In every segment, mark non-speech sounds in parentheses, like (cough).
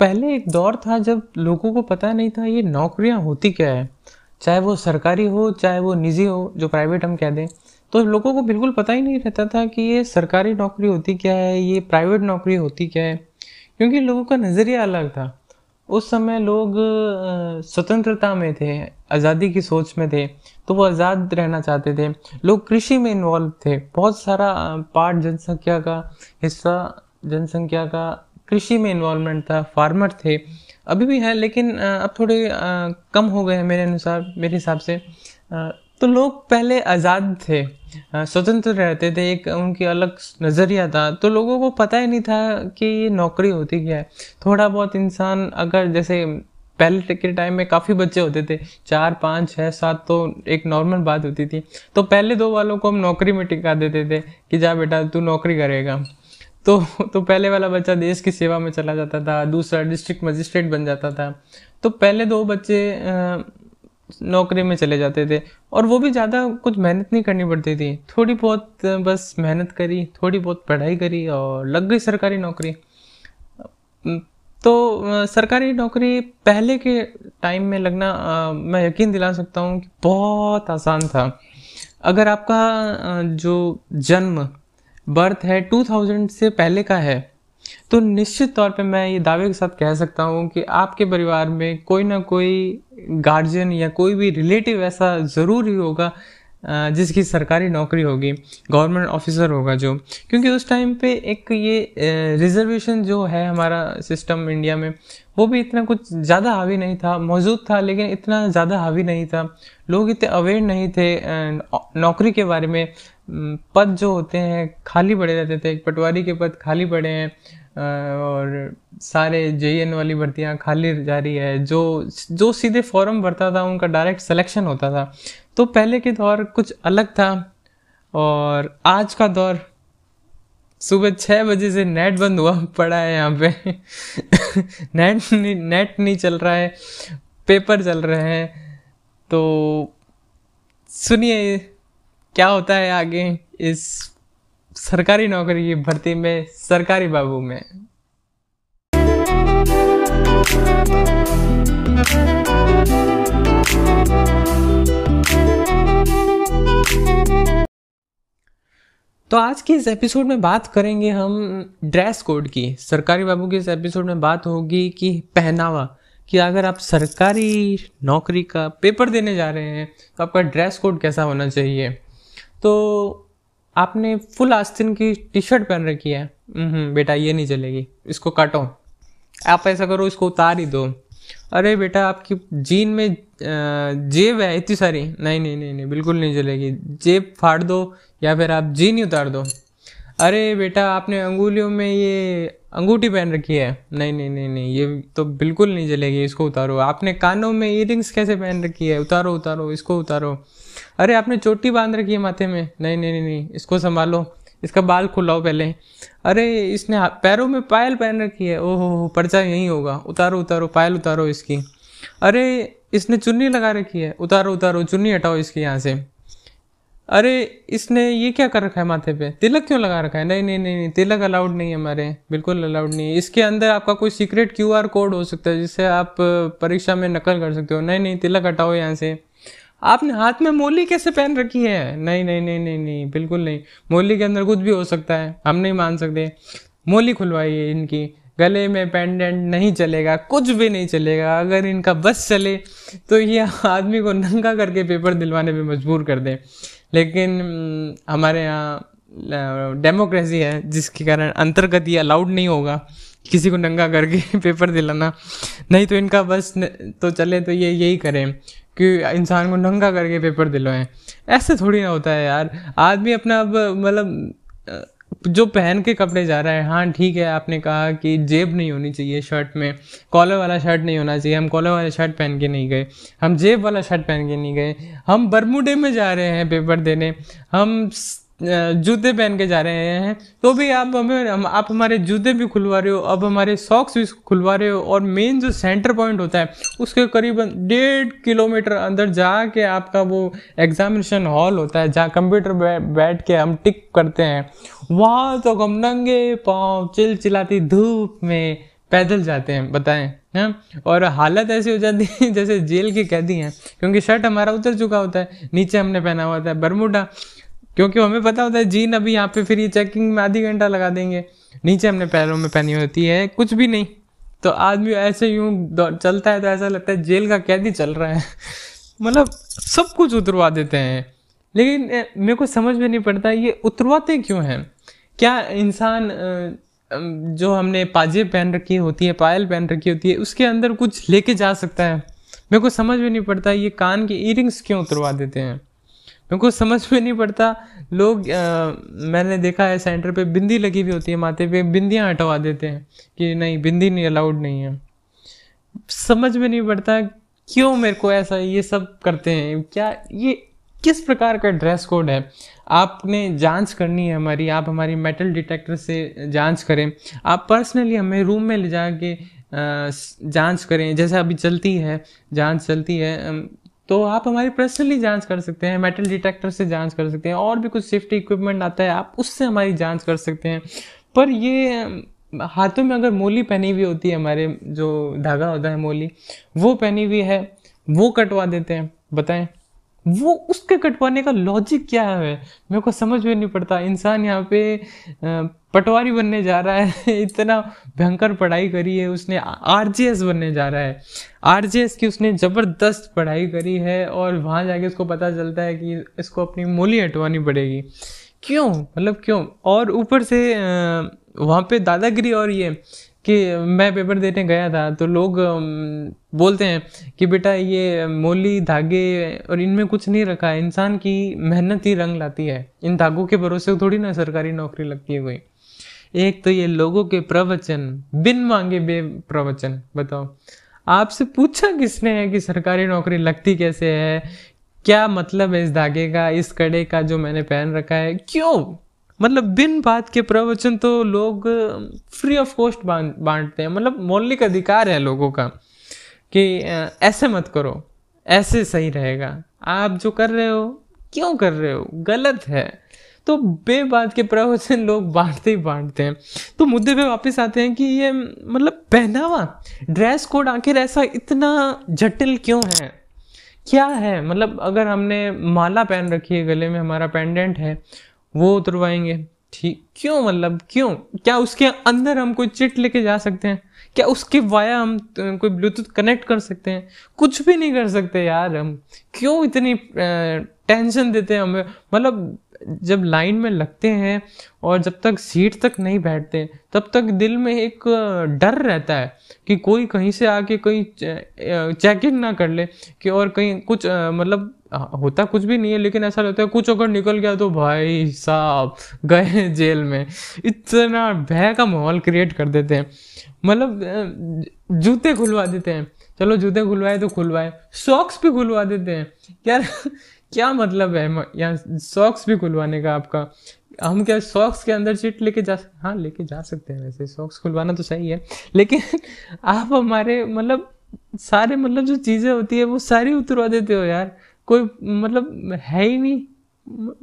पहले एक दौर था जब लोगों को पता नहीं था ये नौकरियाँ होती क्या है। चाहे वो सरकारी हो, चाहे वो निजी हो, जो प्राइवेट हम कह दें। तो लोगों को बिल्कुल पता ही नहीं रहता था कि ये सरकारी नौकरी होती क्या है, ये प्राइवेट नौकरी होती क्या है। क्योंकि लोगों का नज़रिया अलग था। उस समय लोग स्वतंत्रता में थे, आज़ादी की सोच में थे तो वो आज़ाद रहना चाहते थे। लोग कृषि में इन्वॉल्व थे। बहुत सारा पार्ट जनसंख्या का हिस्सा, जनसंख्या का कृषि में इन्वॉल्वमेंट था फार्मर थे। अभी भी है, लेकिन अब थोड़े कम हो गए हैं मेरे अनुसार, मेरे हिसाब से। तो लोग पहले आज़ाद थे स्वतंत्र रहते थे, एक उनकी अलग नज़रिया था। तो लोगों को पता ही नहीं था कि ये नौकरी होती क्या है। थोड़ा बहुत इंसान अगर, जैसे पहले के टाइम में काफ़ी बच्चे होते थे, चार, पाँच छः सात तो एक नॉर्मल बात होती थी। तो पहले दो वालों को हम नौकरी में टिका देते थे कि, जा बेटा, तू नौकरी करेगा। तो तो पहले वाला बच्चा देश की सेवा में चला जाता था, दूसरा डिस्ट्रिक्ट मजिस्ट्रेट बन जाता था। तो पहले दो बच्चे नौकरी में चले जाते थे और वो भी ज़्यादा कुछ मेहनत नहीं करनी पड़ती थी। थोड़ी बहुत बस मेहनत करी, थोड़ी बहुत पढ़ाई करी और लग गई सरकारी नौकरी। तो सरकारी नौकरी पहले के टाइम में लगना मैं यकीन दिला सकता हूँ कि बहुत आसान था। अगर आपका जो जन्म बर्थ है 2000 से पहले का है। तो निश्चित तौर पे मैं ये दावे के साथ कह सकता हूँ कि आपके परिवार में कोई ना कोई गार्जियन या कोई भी रिलेटिव ऐसा ज़रूर ही होगा जिसकी सरकारी नौकरी होगी गवर्नमेंट ऑफिसर होगा जो। क्योंकि उस टाइम पे एक ये रिजर्वेशन जो है हमारा सिस्टम इंडिया में, वो भी इतना कुछ ज़्यादा हावी नहीं था। मौजूद था, लेकिन इतना ज़्यादा हावी नहीं था। लोग इतने अवेयर नहीं थे नौकरी के बारे में पद जो होते हैं, खाली पड़े रहते थे। पटवारी के पद खाली पड़े हैं। और सारे जेएन वाली भर्तियाँ खाली जा रही है। जो जो सीधे फॉर्म भरता था, उनका डायरेक्ट सिलेक्शन होता था। तो पहले के दौर कुछ अलग था और आज का दौर सुबह छः बजे से नेट बंद हुआ, पड़ा है यहाँ पे। (laughs) नेट नहीं नेट नहीं चल रहा है पेपर चल रहे हैं। तो सुनिए, क्या होता है आगे इस सरकारी नौकरी की भर्ती में, सरकारी बाबू में। तो आज के इस एपिसोड में बात करेंगे हम ड्रेस कोड की। सरकारी बाबू के इस एपिसोड में बात होगी कि पहनावा, कि अगर आप सरकारी नौकरी का पेपर देने जा रहे हैं तो आपका ड्रेस कोड कैसा होना चाहिए? तो आपने फुल आस्तीन की टी शर्ट पहन रखी है। बेटा, ये नहीं चलेगी इसको काटो। आप ऐसा करो, इसको उतार ही दो। अरे बेटा, आपकी जीन में जेब है इतनी सारी। नहीं नहीं नहीं नहीं, बिल्कुल नहीं चलेगी जेब फाड़ दो या फिर आप जीन ही उतार दो। अरे बेटा, आपने अंगुलियों में ये अंगूठी पहन रखी है। नहीं नहीं नहीं नहीं, ये तो बिल्कुल नहीं चलेगी इसको उतारो। आपने कानों में इयर कैसे पहन रखी है? उतारो उतारो, इसको उतारो। अरे, आपने चोटी बाँध रखी है माथे में। नहीं नहीं नहीं नहीं, इसको संभालो। इसका बाल खुलाओ पहले। अरे, इसने पैरों में पायल पहन रखी है। ओहो, पर्चा यहीं होगा। उतारो उतारो, पायल उतारो इसकी। अरे, इसने चुन्नी लगा रखी है। उतारो उतारो, चुन्नी हटाओ इसकी यहाँ से। अरे, इसने ये क्या कर रखा है माथे पे? तिलक क्यों लगा रखा है? नहीं नहीं नहीं नहीं, तिलक अलाउड नहीं है हमारे। बिल्कुल अलाउड नहीं है। इसके अंदर आपका कोई सीक्रेट क्यू आर कोड हो सकता है, जिससे आप परीक्षा में नकल कर सकते हो। नहीं नहीं, तिलक हटाओ यहाँ से। आपने हाथ में मोली कैसे पहन रखी है? नहीं नहीं नहीं नहीं नहीं, बिल्कुल नहीं। मोली के अंदर कुछ भी हो सकता है, हम नहीं मान सकते। मोली खुलवाइए इनकी। गले में पेंडेंट नहीं चलेगा, कुछ भी नहीं चलेगा। अगर इनका बस चले तो ये आदमी को नंगा करके पेपर दिलवाने पे मजबूर कर दें। लेकिन हमारे यहाँ डेमोक्रेसी है, जिसके कारण अंतर्गत ये अलाउड नहीं होगा किसी को नंगा करके (laughs) पेपर दिलाना। नहीं तो इनका बस तो चले तो ये, यही करें कि इंसान को नंगा करके पेपर दिलवाएँ। ऐसे थोड़ी ना होता है यार। आदमी अपना अब मतलब जो पहन के कपड़े जा रहा है हाँ ठीक है, आपने कहा कि जेब नहीं होनी चाहिए शर्ट में कॉलर वाला शर्ट नहीं होना चाहिए, हम कॉलर वाला शर्ट पहन के नहीं गए, हम जेब वाला शर्ट पहन के नहीं गए, हम बरमुडे में जा रहे हैं पेपर देने, हम जूते पहन के जा रहे हैं। तो भी आप हमें आप हमारे जूते भी खुलवा रहे हो, अब हमारे सॉक्स भी खुलवा रहे हो और मेन जो सेंटर पॉइंट होता है, उसके करीबन डेढ़ किलोमीटर अंदर जाके आपका वो एग्जामिनेशन हॉल होता है, जहाँ कंप्यूटर बैठ के हम टिक करते हैं। वहाँ तो हम नंगे पाँव चिल चिलाती धूप में पैदल जाते हैं, बताएँ, हैं और हालत ऐसी हो जाती है, (laughs) जैसे जेल के कैदी हैं, क्योंकि शर्ट हमारा उतर चुका होता है, नीचे हमने पहना हुआ होता है बरमूडा। क्योंकि हमें पता होता है, जीन अभी यहाँ पे फिर ये चेकिंग में आधी घंटा लगा देंगे। नीचे हमने पैरों में पहनी होती है, कुछ भी नहीं। तो आदमी ऐसे यूँ चलता है तो ऐसा लगता है जेल का कैदी चल रहा है। (laughs) मतलब सब कुछ उतरवा देते हैं। लेकिन मेरे को समझ में नहीं पड़ता, ये उतरवाते क्यों हैं? क्या इंसान जो हमने पाजे पहन रखी होती है, पायल पहन रखी होती है, उसके अंदर कुछ लेके जा सकता है? मेरे को समझ में नहीं पड़ता, ये कान के ईयरिंग्स क्यों उतरवा देते हैं? मेरे को समझ में नहीं पड़ता। लोग आ, मैंने देखा है सेंटर पे बिंदी लगी हुई होती है माथे पे बिंदियाँ हटवा देते हैं कि नहीं बिंदी नहीं अलाउड नहीं है। समझ में नहीं पड़ता क्यों मेरे को ऐसा ये सब करते हैं? क्या ये किस प्रकार का ड्रेस कोड है? आपने जाँच करनी है हमारी आप हमारी मेटल डिटेक्टर से जाँच करें। आप पर्सनली हमें रूम में ले जाके जाँच करें। जैसे अभी चलती है जाँच चलती है तो आप हमारी पर्सनली जाँच कर सकते हैं मेटल डिटेक्टर से जाँच कर सकते हैं, और भी कुछ सेफ्टी इक्विपमेंट आता है, आप उससे हमारी जाँच कर सकते हैं। पर ये, हाथों में अगर मोली पहनी हुई होती है हमारे, जो धागा होता है मोली, वो पहनी हुई है, वो कटवा देते हैं, बताएँ। वो, उसके कटवाने का लॉजिक क्या है? मेरे को समझ में नहीं पड़ता। इंसान यहाँ पे पटवारी बनने जा रहा है, (laughs) इतना भयंकर पढ़ाई करी है उसने, आरजेएस बनने जा रहा है। आरजेएस की उसने ज़बरदस्त पढ़ाई करी है और वहाँ जाके उसको पता चलता है कि इसको अपनी मोली हटवानी पड़ेगी। क्यों? मतलब क्यों? और ऊपर से वहाँ पे दादागिरी और ये कि मैं पेपर देने गया था तो लोग बोलते हैं कि बेटा ये मोली, धागे और इनमें कुछ नहीं रखा है इंसान की मेहनत ही रंग लाती है। इन धागों के भरोसे थोड़ी ना सरकारी नौकरी लगती है कोई। एक तो ये लोगों के प्रवचन, बिन मांगे बे प्रवचन, बताओ। आपसे पूछा किसने है कि सरकारी नौकरी लगती कैसे है? क्या मतलब है इस धागे का, इस कड़े का जो मैंने पहन रखा है? क्यों? मतलब बिन बात के प्रवचन तो लोग फ्री ऑफ़ कॉस्ट बांटते हैं। मतलब मौलिक अधिकार है लोगों का कि ऐसे मत करो, ऐसे सही रहेगा। आप जो कर रहे हो, क्यों कर रहे हो? गलत है। तो बे बात के प्रवचन लोग बांटते ही बांटते हैं। तो मुद्दे पे वापस आते हैं कि ये मतलब पहनावा ड्रेस कोड आखिर ऐसा इतना जटिल क्यों है? क्या है? मतलब अगर हमने माला पहन रखी है, गले में हमारा पेंडेंट है, वो उतरवाएँगे। ठीक, क्यों मतलब क्यों? क्या उसके अंदर हम कोई चिट लेके जा सकते हैं? क्या उसके वाया हम कोई ब्लूटूथ कनेक्ट कर सकते हैं? कुछ भी नहीं कर सकते यार हम। क्यों इतनी टेंशन देते हैं हमें? मतलब जब लाइन में लगते हैं और जब तक सीट तक नहीं बैठते, तब तक दिल में एक डर रहता है कि कोई कहीं से आके कहीं चेकिंग ना कर ले, कि और कहीं कुछ मतलब होता कुछ भी नहीं है, लेकिन ऐसा लगता है कुछ अगर निकल गया तो भाई साहब, गए जेल में। इतना भय का माहौल क्रिएट कर देते हैं। मतलब जूते खुलवा देते हैं। चलो जूते खुलवाए तो खुलवाए। सॉक्स भी खुलवा देते हैं। यार, क्या मतलब है? यहाँ सॉक्स भी खुलवाने का आपका? हम क्या सॉक्स के अंदर सीट लेके जा हाँ लेके जा सकते हैं वैसे। सॉक्स खुलवाना तो सही है। लेकिन आप हमारे मतलब सारे मतलब जो चीज़ें होती है वो सारी उतरवा देते हो यार। कोई मतलब है ही नहीं।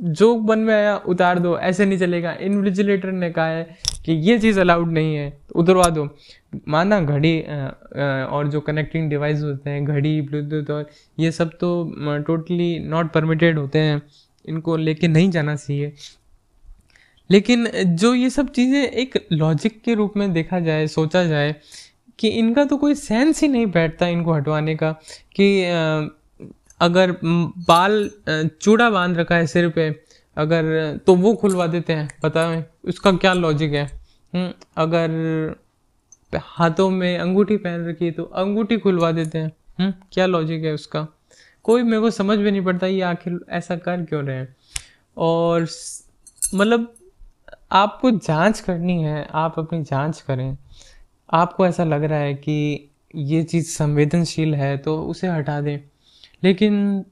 जो बन में आया, उतार दो, ऐसे नहीं चलेगा। इन्विजिलेटर ने कहा है कि ये चीज़ अलाउड नहीं है तो उतरवा दो। माना घड़ी और जो कनेक्टिंग डिवाइस होते हैं, घड़ी ब्लूटूथ और ये सब तो टोटली नॉट परमिटेड होते हैं। इनको लेके नहीं जाना चाहिए। लेकिन जो ये सब चीज़ें एक लॉजिक के रूप में देखा जाए, सोचा जाए, कि इनका तो कोई सेंस ही नहीं बैठता इनको हटवाने का, कि अगर बाल चूड़ा बाँध रखा है सिर पे अगर तो वो खुलवा देते हैं पता है उसका क्या लॉजिक है? हम्म, अगर हाथों में अंगूठी पहन रखी है तो अंगूठी खुलवा देते हैं। हम्म, क्या लॉजिक है उसका? कोई मेरे को समझ में नहीं पड़ता ये आखिर ऐसा कर क्यों रहे हैं? और मतलब आपको जाँच करनी है आप अपनी जाँच करें। आपको ऐसा लग रहा है कि ये चीज़ संवेदनशील है तो उसे हटा दें। लेकिन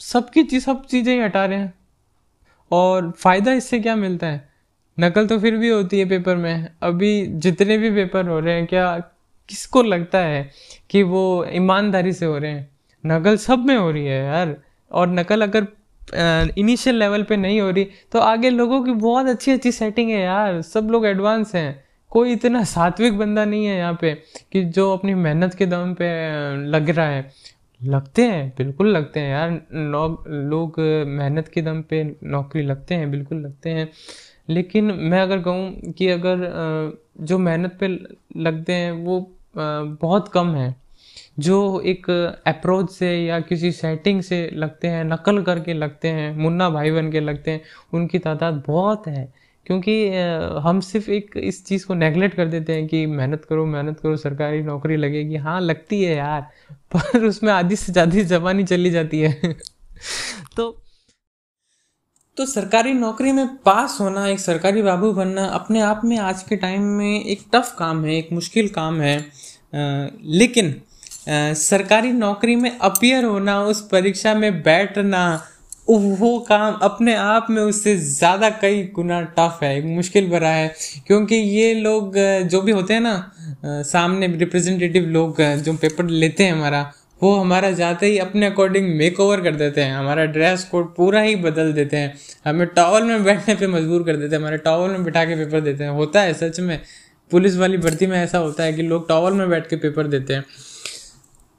सबकी चीज़ सब चीज़ें ही हटा रहे हैं। और फ़ायदा इससे क्या मिलता है? नकल तो फिर भी होती है पेपर में। अभी जितने भी पेपर हो रहे हैं, क्या किसको लगता है कि वो ईमानदारी से हो रहे हैं? नकल सब में हो रही है यार। और नकल अगर इनिशियल लेवल पे नहीं हो रही तो आगे लोगों की बहुत अच्छी अच्छी सेटिंग है यार। सब लोग एडवांस हैं। कोई इतना सात्विक बंदा नहीं है यहाँ पे कि जो अपनी मेहनत के दम पे लग रहा है। लगते हैं, बिल्कुल लगते हैं यार। लोग मेहनत के दम पे नौकरी लगते हैं, बिल्कुल लगते हैं। लेकिन मैं अगर कहूँ कि अगर जो मेहनत पे लगते हैं, वो बहुत कम है। जो एक अप्रोच से या किसी सेटिंग से लगते हैं, नकल करके लगते हैं, मुन्ना भाई बन के लगते हैं, उनकी तादाद बहुत है। क्योंकि हम सिर्फ़ एक इस चीज़ को नेगलेक्ट कर देते हैं कि मेहनत करो मेहनत करो सरकारी नौकरी लगेगी। हाँ लगती है यार (laughs) पर उसमें आधी से ज़्यादा जबानी चली जाती है। (laughs) तो तो सरकारी नौकरी में पास होना एक सरकारी बाबू बनना अपने आप में आज के टाइम में एक टफ काम है एक मुश्किल काम है। आ, लेकिन आ, सरकारी नौकरी में अपियर होना उस परीक्षा में बैठना वो काम अपने आप में उससे ज़्यादा कई गुना टफ है, मुश्किल भरा है, क्योंकि ये लोग, जो भी होते हैं ना, सामने रिप्रेजेंटेटिव लोग, जो पेपर लेते हैं हमारा, वो हमारा जाते ही अपने अकॉर्डिंग मेक ओवर कर देते हैं, हमारा ड्रेस कोड पूरा ही बदल देते हैं, हमें टॉवल में बैठने पे मजबूर कर देते हैं, हमारे टॉवल में बिठा के पेपर देते हैं, होता है सच में, पुलिस वाली भर्ती में ऐसा होता है कि लोग टॉवल में बैठ के पेपर देते हैं।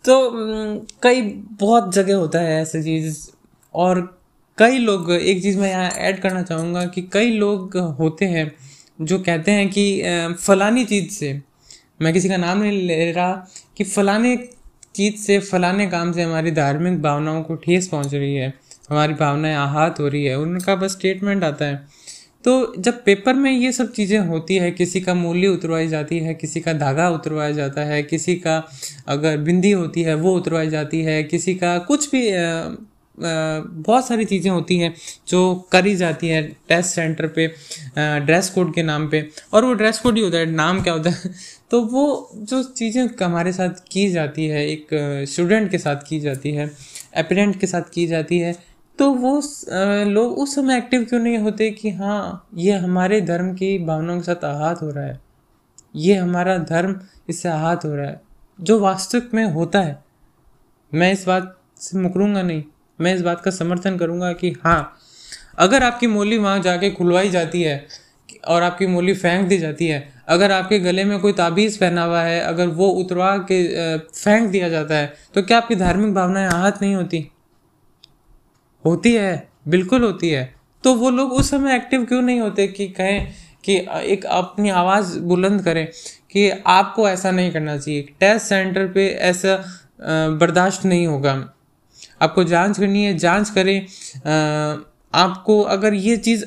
तो कई बहुत जगह होता है ऐसी चीज़, और कई लोग, एक चीज़ मैं यहाँ ऐड करना चाहूँगा कि कई लोग होते हैं जो कहते हैं कि फलानी चीज़ से, मैं किसी का नाम नहीं ले रहा, कि फलाने चीज़ से, फलाने काम से हमारी धार्मिक भावनाओं को ठेस पहुँच रही है, हमारी भावनाएँ आहत हो रही है, उनका बस स्टेटमेंट आता है। तो जब पेपर में ये सब चीज़ें होती है, किसी का मूल्य उतरवाई जाती है, किसी का धागा उतरवाया जाता है, किसी का अगर बिंदी होती है, वो उतरवाई जाती है, किसी का कुछ भी बहुत सारी चीज़ें होती हैं जो करी जाती हैं टेस्ट सेंटर पे ड्रेस कोड के नाम पे। और वो ड्रेस कोड ही होता है, नाम क्या होता है? (laughs) तो वो जो चीज़ें हमारे साथ की जाती है, एक स्टूडेंट के साथ की जाती है अपेरेंट के साथ की जाती है तो वो लोग उस समय एक्टिव क्यों नहीं होते कि हाँ ये हमारे धर्म की भावनाओं के साथ आहत हो रहा है। ये हमारा धर्म इससे आहत हो रहा है। जो वास्तविक में होता है, मैं इस बात से मुकरूँगा नहीं। मैं इस बात का समर्थन करूँगा कि हाँ अगर आपकी मोली वहाँ जाके खुलवाई जाती है और आपकी मोली फेंक दी जाती है, अगर आपके गले में कोई ताबीज़ पहना हुआ है, अगर वो उतरवा के फेंक दिया जाता है तो क्या आपकी धार्मिक भावनाएँ आहत नहीं होती? होती है, बिल्कुल होती है। तो वो लोग उस समय एक्टिव क्यों नहीं होते कि कहें कि एक अपनी आवाज़ बुलंद करें कि आपको ऐसा नहीं करना चाहिए। टेस्ट सेंटर पे ऐसा बर्दाश्त नहीं होगा। आपको जाँच करनी है, जाँच करें। आपको अगर ये चीज़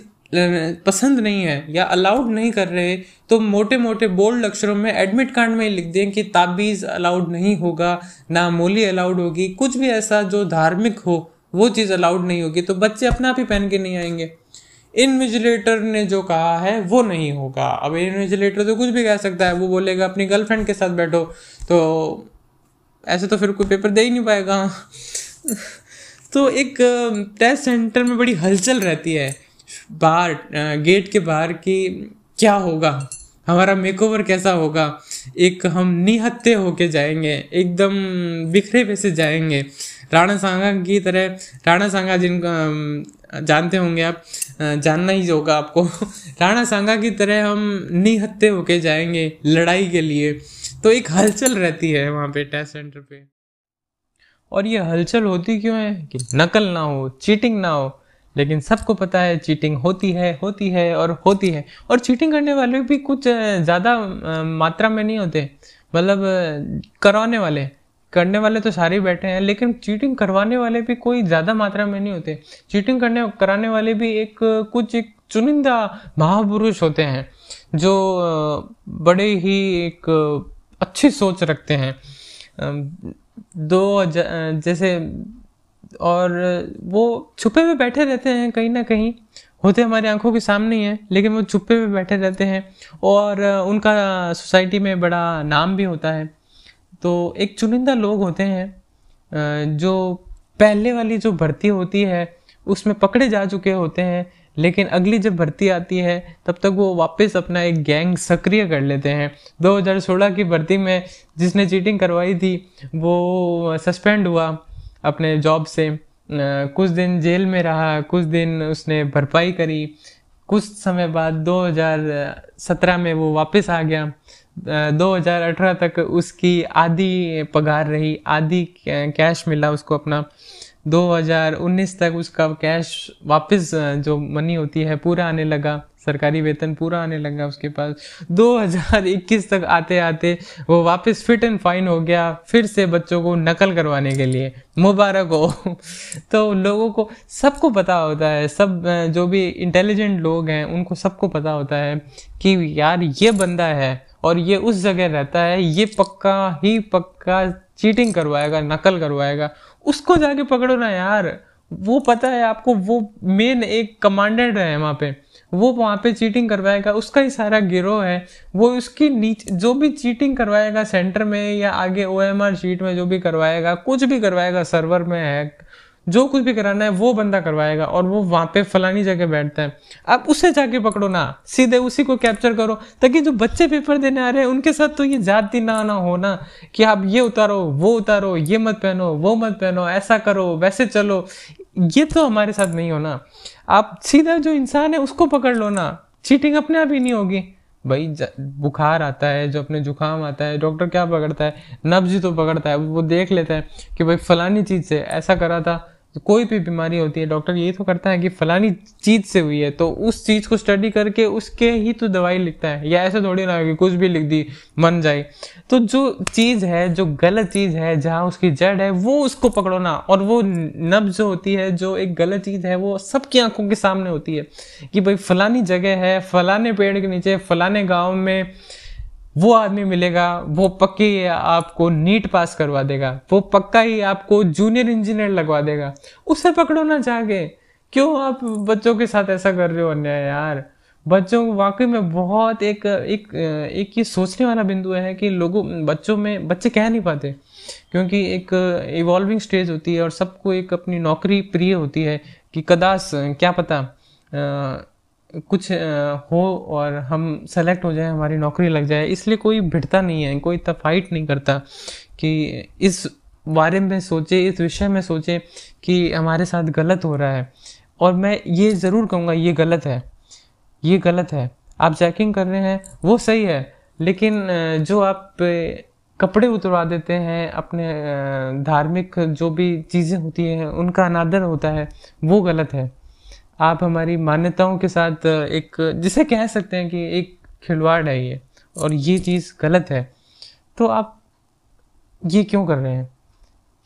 पसंद नहीं है या अलाउड नहीं कर रहे तो मोटे मोटे बोल्ड अक्षरों में एडमिट कार्ड में लिख दें कि ताबीज़ अलाउड नहीं होगा, ना मोली अलाउड होगी। कुछ भी ऐसा जो धार्मिक हो, वो चीज़ अलाउड नहीं होगी। तो बच्चे अपने आप ही पहन के नहीं आएँगे। इनविजिलेटर ने जो कहा है, वो नहीं होगा। अब इनविजिलेटर तो कुछ भी कह सकता है, वो बोलेगा, अपनी गर्लफ्रेंड के साथ बैठो। तो ऐसे तो फिर कोई पेपर दे ही नहीं पाएगा। तो एक टेस्ट सेंटर में बड़ी हलचल रहती है। बाहर गेट के बाहर कि क्या होगा? हमारा मेकओवर कैसा होगा? एक हम निहत्ते होके जाएँगे, एकदम बिखरे पे से जाएँगे। राणा सांगा की तरह, राणा सांगा जिनको जानते होंगे आप जानना ही होगा आपको। (laughs) राणा सांगा की तरह हम निहत्ते होके जाएँगे लड़ाई के लिए। तो एक हलचल रहती है वहाँ पे टेस्ट सेंटर पे। और ये हलचल होती क्यों है कि नकल ना हो चीटिंग ना हो, लेकिन सबको पता है चीटिंग होती है होती है और होती है। और चीटिंग करने वाले भी कुछ ज़्यादा मात्रा में नहीं होते। मतलब करवाने वाले। करने वाले तो सारे बैठे हैं, लेकिन चीटिंग करवाने वाले भी कोई ज़्यादा मात्रा में नहीं होते। चीटिंग करने, कराने वाले भी एक, कुछ एक चुनिंदा महापुरुष होते हैं, जो बड़े ही एक अच्छी सोच रखते हैं। दो जैसे, और वो छुपे हुए बैठे रहते हैं कहीं ना कहीं। होते हमारी आँखों के सामने ही हैं, लेकिन वो छुपे हुए बैठे रहते हैं, और उनका सोसाइटी में बड़ा नाम भी होता है। तो एक चुनिंदा लोग होते हैं जो पहले वाली जो भर्ती होती है, उसमें पकड़े जा चुके होते हैं लेकिन अगली जब भर्ती आती है, तब तक वो वापस अपना एक गैंग सक्रिय कर लेते हैं। 2016 की भर्ती में जिसने चीटिंग करवाई थी, वो सस्पेंड हुआ अपने जॉब से। कुछ दिन जेल में रहा, कुछ दिन उसने भरपाई करी। कुछ समय बाद 2017 में वो वापस आ गया। 2018 तक उसकी आधी पगार रही, आधी कैश मिला उसको अपना। 2019 तक उसका कैश वापस जो मनी होती है, पूरा आने लगा। सरकारी वेतन पूरा आने लगा उसके पास। 2021 तक आते आते वो वापस फिट एंड फाइन हो गया, फिर से बच्चों को नकल करवाने के लिए। मुबारक हो। (laughs) तो लोगों को सबको पता होता है, सब जो भी इंटेलिजेंट लोग हैं, उनको सबको पता होता है कि यार ये बंदा है और ये उस जगह रहता है, ये पक्का ही पक्का चीटिंग करवाएगा, नकल करवाएगा। उसको जाके पकड़ो ना यार। वो पता है आपको, वो मेन एक कमांडेंट है वहाँ पे। वो वहाँ पे चीटिंग करवाएगा, उसका ही सारा गिरोह है। वो उसकी नीचे, जो भी चीटिंग करवाएगा सेंटर में या आगे ओ एम आर शीट में जो भी करवाएगा, कुछ भी करवाएगा सर्वर में है जो कुछ भी कराना है, वो बंदा करवाएगा और वो वहाँ पे फलानी जगह बैठता है। आप उसे जाके पकड़ो ना, सीधे उसी को कैप्चर करो, ताकि जो बच्चे पेपर देने आ रहे हैं, उनके साथ तो ये जाति ना ना हो ना, कि आप ये उतारो, वो उतारो, ये मत पहनो, वो मत पहनो, ऐसा करो, वैसे चलो। ये तो हमारे साथ नहीं हो ना आप सीधा जो इंसान है, उसको पकड़ लो ना। चीटिंग अपने आप ही नहीं होगी। भाई बुखार आता है, जो अपने जुकाम आता है डॉक्टर क्या पकड़ता है? नब्ज तो पकड़ता है, वो देख लेता है कि भाई फलानी चीज़ से ऐसा करा था कोई भी बीमारी होती है, डॉक्टर यही तो करता है कि फलानी चीज़ से हुई है तो उस चीज़ को स्टडी करके उसके ही तो दवाई लिखता है, या ऐसे थोड़ी ना कि कुछ भी लिख दी, मन जाए। तो जो चीज़ है, जो गलत चीज़ है, जहाँ उसकी जड़ है, वो उसको पकड़ो ना, और वो नब जो होती है, जो एक गलत चीज़ है, वो सबकी आँखों के सामने होती है कि भाई फलानी जगह है, फलाने पेड़ के नीचे, फलाने गाँव में वो आदमी मिलेगा, वो पक्की आपको नीट पास करवा देगा, वो पक्का ही आपको जूनियर इंजीनियर लगवा देगा। उसे पकड़ो ना जाके। क्यों आप बच्चों के साथ ऐसा कर रहे हो अन्याय यार? बच्चों वाकई में बहुत एक एक एक ये सोचने वाला बिंदु है कि लोगों, बच्चों में, बच्चे कह नहीं पाते। क्योंकि एक इवॉल्विंग स्टेज होती है और सबको एक अपनी नौकरी प्रिय होती है कि कदास, क्या पता कुछ हो और हम सेलेक्ट हो जाए, हमारी नौकरी लग जाए, इसलिए कोई भिड़ता नहीं है, कोई इतना फाइट नहीं करता कि इस बारे में सोचे, इस विषय में सोचे कि हमारे साथ गलत हो रहा है। और मैं ये ज़रूर कहूँगा, ये गलत है, ये गलत है। आप चेकिंग कर रहे हैं, वो सही है, लेकिन जो आप कपड़े उतरवा देते हैं, अपने धार्मिक जो भी चीज़ें होती हैं, उनका अनादर होता है, वो गलत है। आप हमारी मान्यताओं के साथ एक, जिसे कह सकते हैं कि एक खिलवाड़ है ये, और ये चीज़ गलत है। तो आप ये क्यों कर रहे हैं?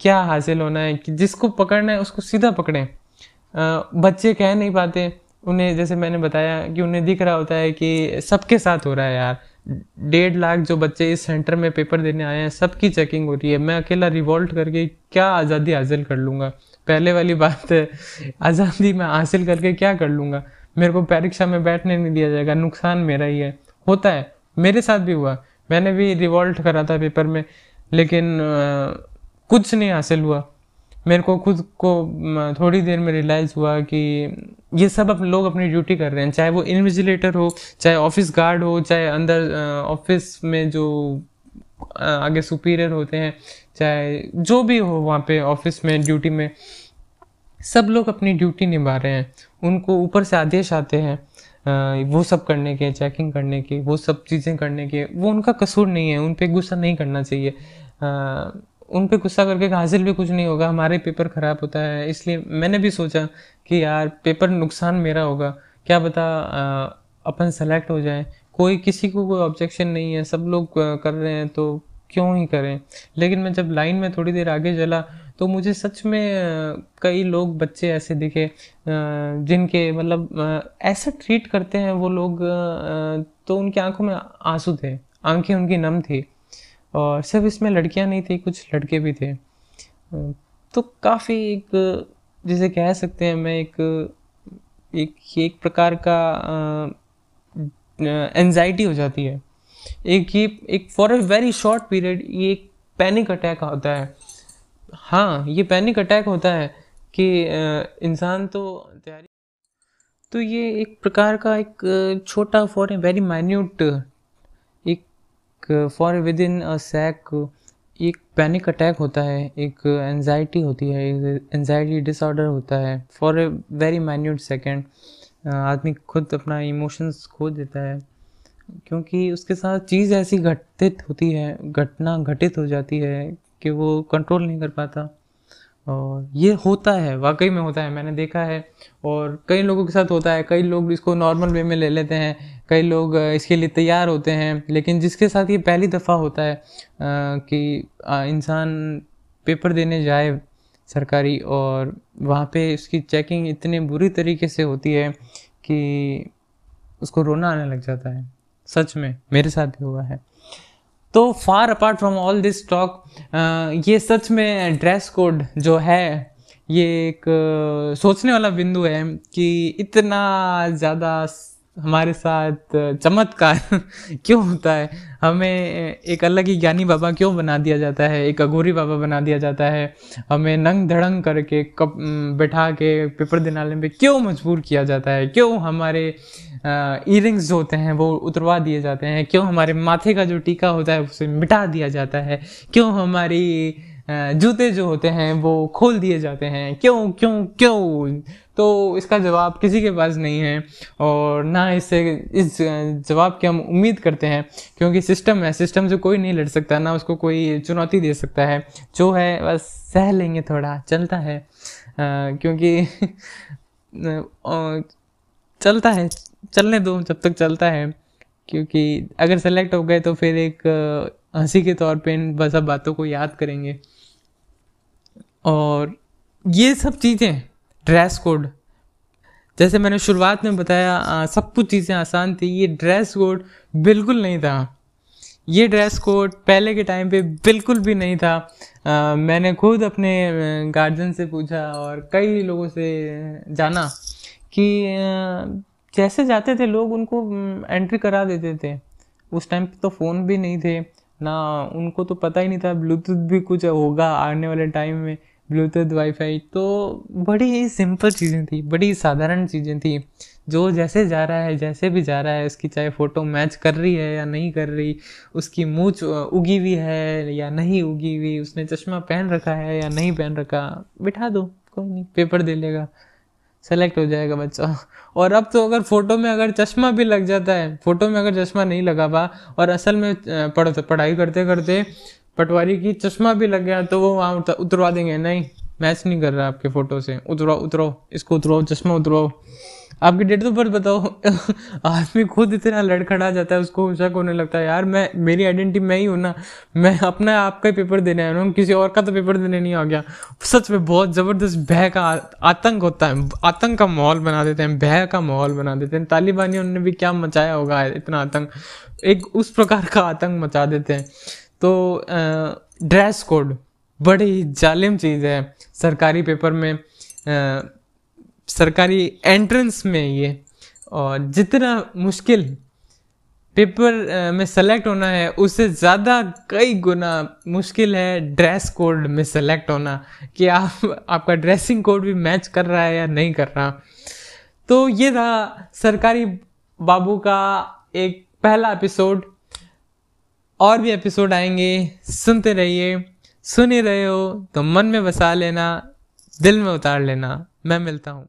क्या हासिल होना है कि जिसको पकड़ना है उसको सीधा पकड़ें? बच्चे कह नहीं पाते, उन्हें जैसे मैंने बताया कि उन्हें दिख रहा होता है कि सबके साथ हो रहा है यार। डेढ़ लाख जो बच्चे इस सेंटर में पेपर देने आए हैं, सबकी चेकिंग हो रही है। मैं अकेला रिवॉल्ट करके क्या आज़ादी हासिल कर लूँगा? पहले वाली बात है आज़ादी मैं हासिल करके क्या कर लूँगा? मेरे को परीक्षा में बैठने नहीं दिया जाएगा नुकसान मेरा ही है। होता है मेरे साथ भी हुआ। मैंने भी रिवॉल्ट करा था पेपर में लेकिन आ, कुछ नहीं हासिल हुआ। मेरे को खुद को थोड़ी देर में रियलाइज़ हुआ कि ये सब अब लोग अपनी ड्यूटी कर रहे हैं। चाहे वो इन्विजिलेटर हो चाहे ऑफ़िस गार्ड हो चाहे अंदर ऑफ़िस में जो आगे सुपीरियर होते हैं चाहे जो भी हो वहाँ पे ऑफ़िस में ड्यूटी में, सब लोग अपनी ड्यूटी निभा रहे हैं। उनको ऊपर से आदेश आते हैं वो सब करने के चेकिंग करने के, वो सब चीज़ें करने के। वो उनका कसूर नहीं है, उन पर गुस्सा नहीं करना चाहिए। उन पर गुस्सा करके हासिल भी कुछ नहीं होगा, हमारे पेपर ख़राब होता है। इसलिए मैंने भी सोचा कि यार पेपर नुकसान मेरा होगा। क्या बता अपन सेलेक्ट हो जाए। कोई, किसी को कोई ऑब्जेक्शन नहीं है, सब लोग कर रहे हैं तो क्यों ही करें? लेकिन मैं जब लाइन में थोड़ी देर आगे चला तो मुझे सच में कई लोग बच्चे ऐसे दिखे जिनके मतलब ऐसा ट्रीट करते हैं वो लोग तो उनकी आँखों में आँसू थे, आँखें उनकी नम थी। और सिर्फ़ इसमें लड़कियाँ नहीं थी, कुछ लड़के भी थे। तो काफ़ी एक, जिसे कह सकते हैं मैं, एक एक एक प्रकार का एनजाइटी हो जाती है। एक ये, एक for a very short period ये एक पैनिक अटैक होता है। हाँ ये पैनिक अटैक होता है कि इंसान तो तैयारी तो ये एक प्रकार का एक छोटा फॉर ए वेरी माइन्यूट एक for within a sec एक पैनिक अटैक होता है, एक एनजाइटी होती है एनजाइटी डिसऑर्डर होता है। For a very minute second आदमी खुद अपना इमोशंस खो देता है। क्योंकि उसके साथ चीज़ ऐसी घटित होती है, घटना घटित हो जाती है कि वो कंट्रोल नहीं कर पाता। और ये होता है, वाकई में होता है, मैंने देखा है। और कई लोगों के साथ होता है, कई लोग इसको नॉर्मल वे में ले लेते हैं, कई लोग इसके लिए तैयार होते हैं, लेकिन जिसके साथ ये पहली दफ़ा होता है कि इंसान पेपर देने जाए सरकारी और वहाँ पे उसकी चेकिंग इतने बुरी तरीके से होती है कि उसको रोना आने लग जाता है। सच में, मेरे साथ भी हुआ है। तो far apart from all this talk ये सच में ड्रेस कोड जो है, ये एक सोचने वाला बिंदु है कि इतना ज़्यादा हमारे साथ चमत्कार (laughs) क्यों होता है? हमें एक अलग ही ज्ञानी बाबा क्यों बना दिया जाता है? एक अघोरी बाबा बना दिया जाता है। हमें नंग धड़ंग करके कप, बैठा के पेपर दिनाले में क्यों मजबूर किया जाता है? क्यों हमारे ईयरिंग्स होते हैं वो उतरवा दिए जाते हैं? क्यों हमारे माथे का जो टीका होता है उसे मिटा दिया जाता है? क्यों हमारी जूते जो होते हैं, वो खोल दिए जाते हैं। क्यों क्यों क्यों? तो इसका जवाब किसी के पास नहीं है और ना इससे इस जवाब की हम उम्मीद करते हैं, क्योंकि सिस्टम है। सिस्टम से कोई नहीं लड़ सकता, ना उसको कोई चुनौती दे सकता है। जो है, बस सह लेंगे थोड़ा, चलता है। क्योंकि चलता है। चलने दो, जब तक चलता है। क्योंकि अगर सेलेक्ट हो गए तो फिर एक हँसी के तौर पे इन सब बातों को याद करेंगे। और ये सब चीज़ें ड्रेस कोड जैसे मैंने शुरुआत में बताया आ, सब कुछ चीज़ें आसान थी ये ड्रेस कोड बिल्कुल नहीं था। ये ड्रेस कोड पहले के टाइम पे बिल्कुल भी नहीं था। आ, मैंने खुद अपने गार्जियन से पूछा और कई लोगों से जाना कि जैसे जाते थे लोग उनको एंट्री करा देते थे। उस टाइम पे तो फ़ोन भी नहीं थे ना उनको तो पता ही नहीं था ब्लूटूथ भी कुछ होगा आने वाले टाइम में। ब्लूटूथ, वाईफाई तो बड़ी ही सिंपल चीज़ें थी, बड़ी साधारण चीज़ें थी। जो जैसे जा रहा है, जैसे भी जा रहा है, उसकी चाहे फ़ोटो मैच कर रही है या नहीं कर रही, उसकी मूछ उगी हुई है या नहीं उगी हुई, उसने चश्मा पहन रखा है या नहीं पहन रखा, बिठा दो, कोई नहीं, पेपर दे लेगा सेलेक्ट हो जाएगा बच्चा। और अब तो अगर फ़ोटो में अगर चश्मा भी लग जाता है, फ़ोटो में अगर चश्मा नहीं लगा पा, और असल में पढ़, पढ़ाई करते करते पटवारी की चश्मा भी लग गया तो वो वहाँ उतरवा देंगे। नहीं मैच नहीं कर रहा आपके फ़ोटो से। उतरो उतरो इसको उतरो चश्मा उतरो आपकी डेट ऑफ़ बर्थ बताओ। (laughs) आदमी खुद इतना लड़खड़ा जाता है, उसको शक होने लगता है? यार, मैं, मेरी आइडेंटिटी मैं ही हूँ ना। मैं अपना आपका ही पेपर देने आया हूँ। किसी और का तो पेपर देने नहीं आ गया। सच में बहुत ज़बरदस्त भय का आतंक होता है। आतंक का माहौल बना देते हैं भय का माहौल बना देते हैं। तालिबानियों ने भी क्या मचाया होगा इतना आतंक? एक उस प्रकार का आतंक मचा देते हैं। तो ड्रेस कोड बड़ी जालिम चीज़ है सरकारी पेपर में आ, सरकारी एंट्रेंस में ये। और जितना मुश्किल पेपर में सेलेक्ट होना है उससे ज़्यादा कई गुना मुश्किल है ड्रेस कोड में सेलेक्ट होना कि आप आपका ड्रेसिंग कोड भी मैच कर रहा है या नहीं कर रहा। तो ये था सरकारी बाबू का एक पहला एपिसोड और भी एपिसोड आएँगे। सुनते रहिए। सुन ही रहे हो तो मन में बसा लेना, दिल में उतार लेना। मैं मिलता हूँ।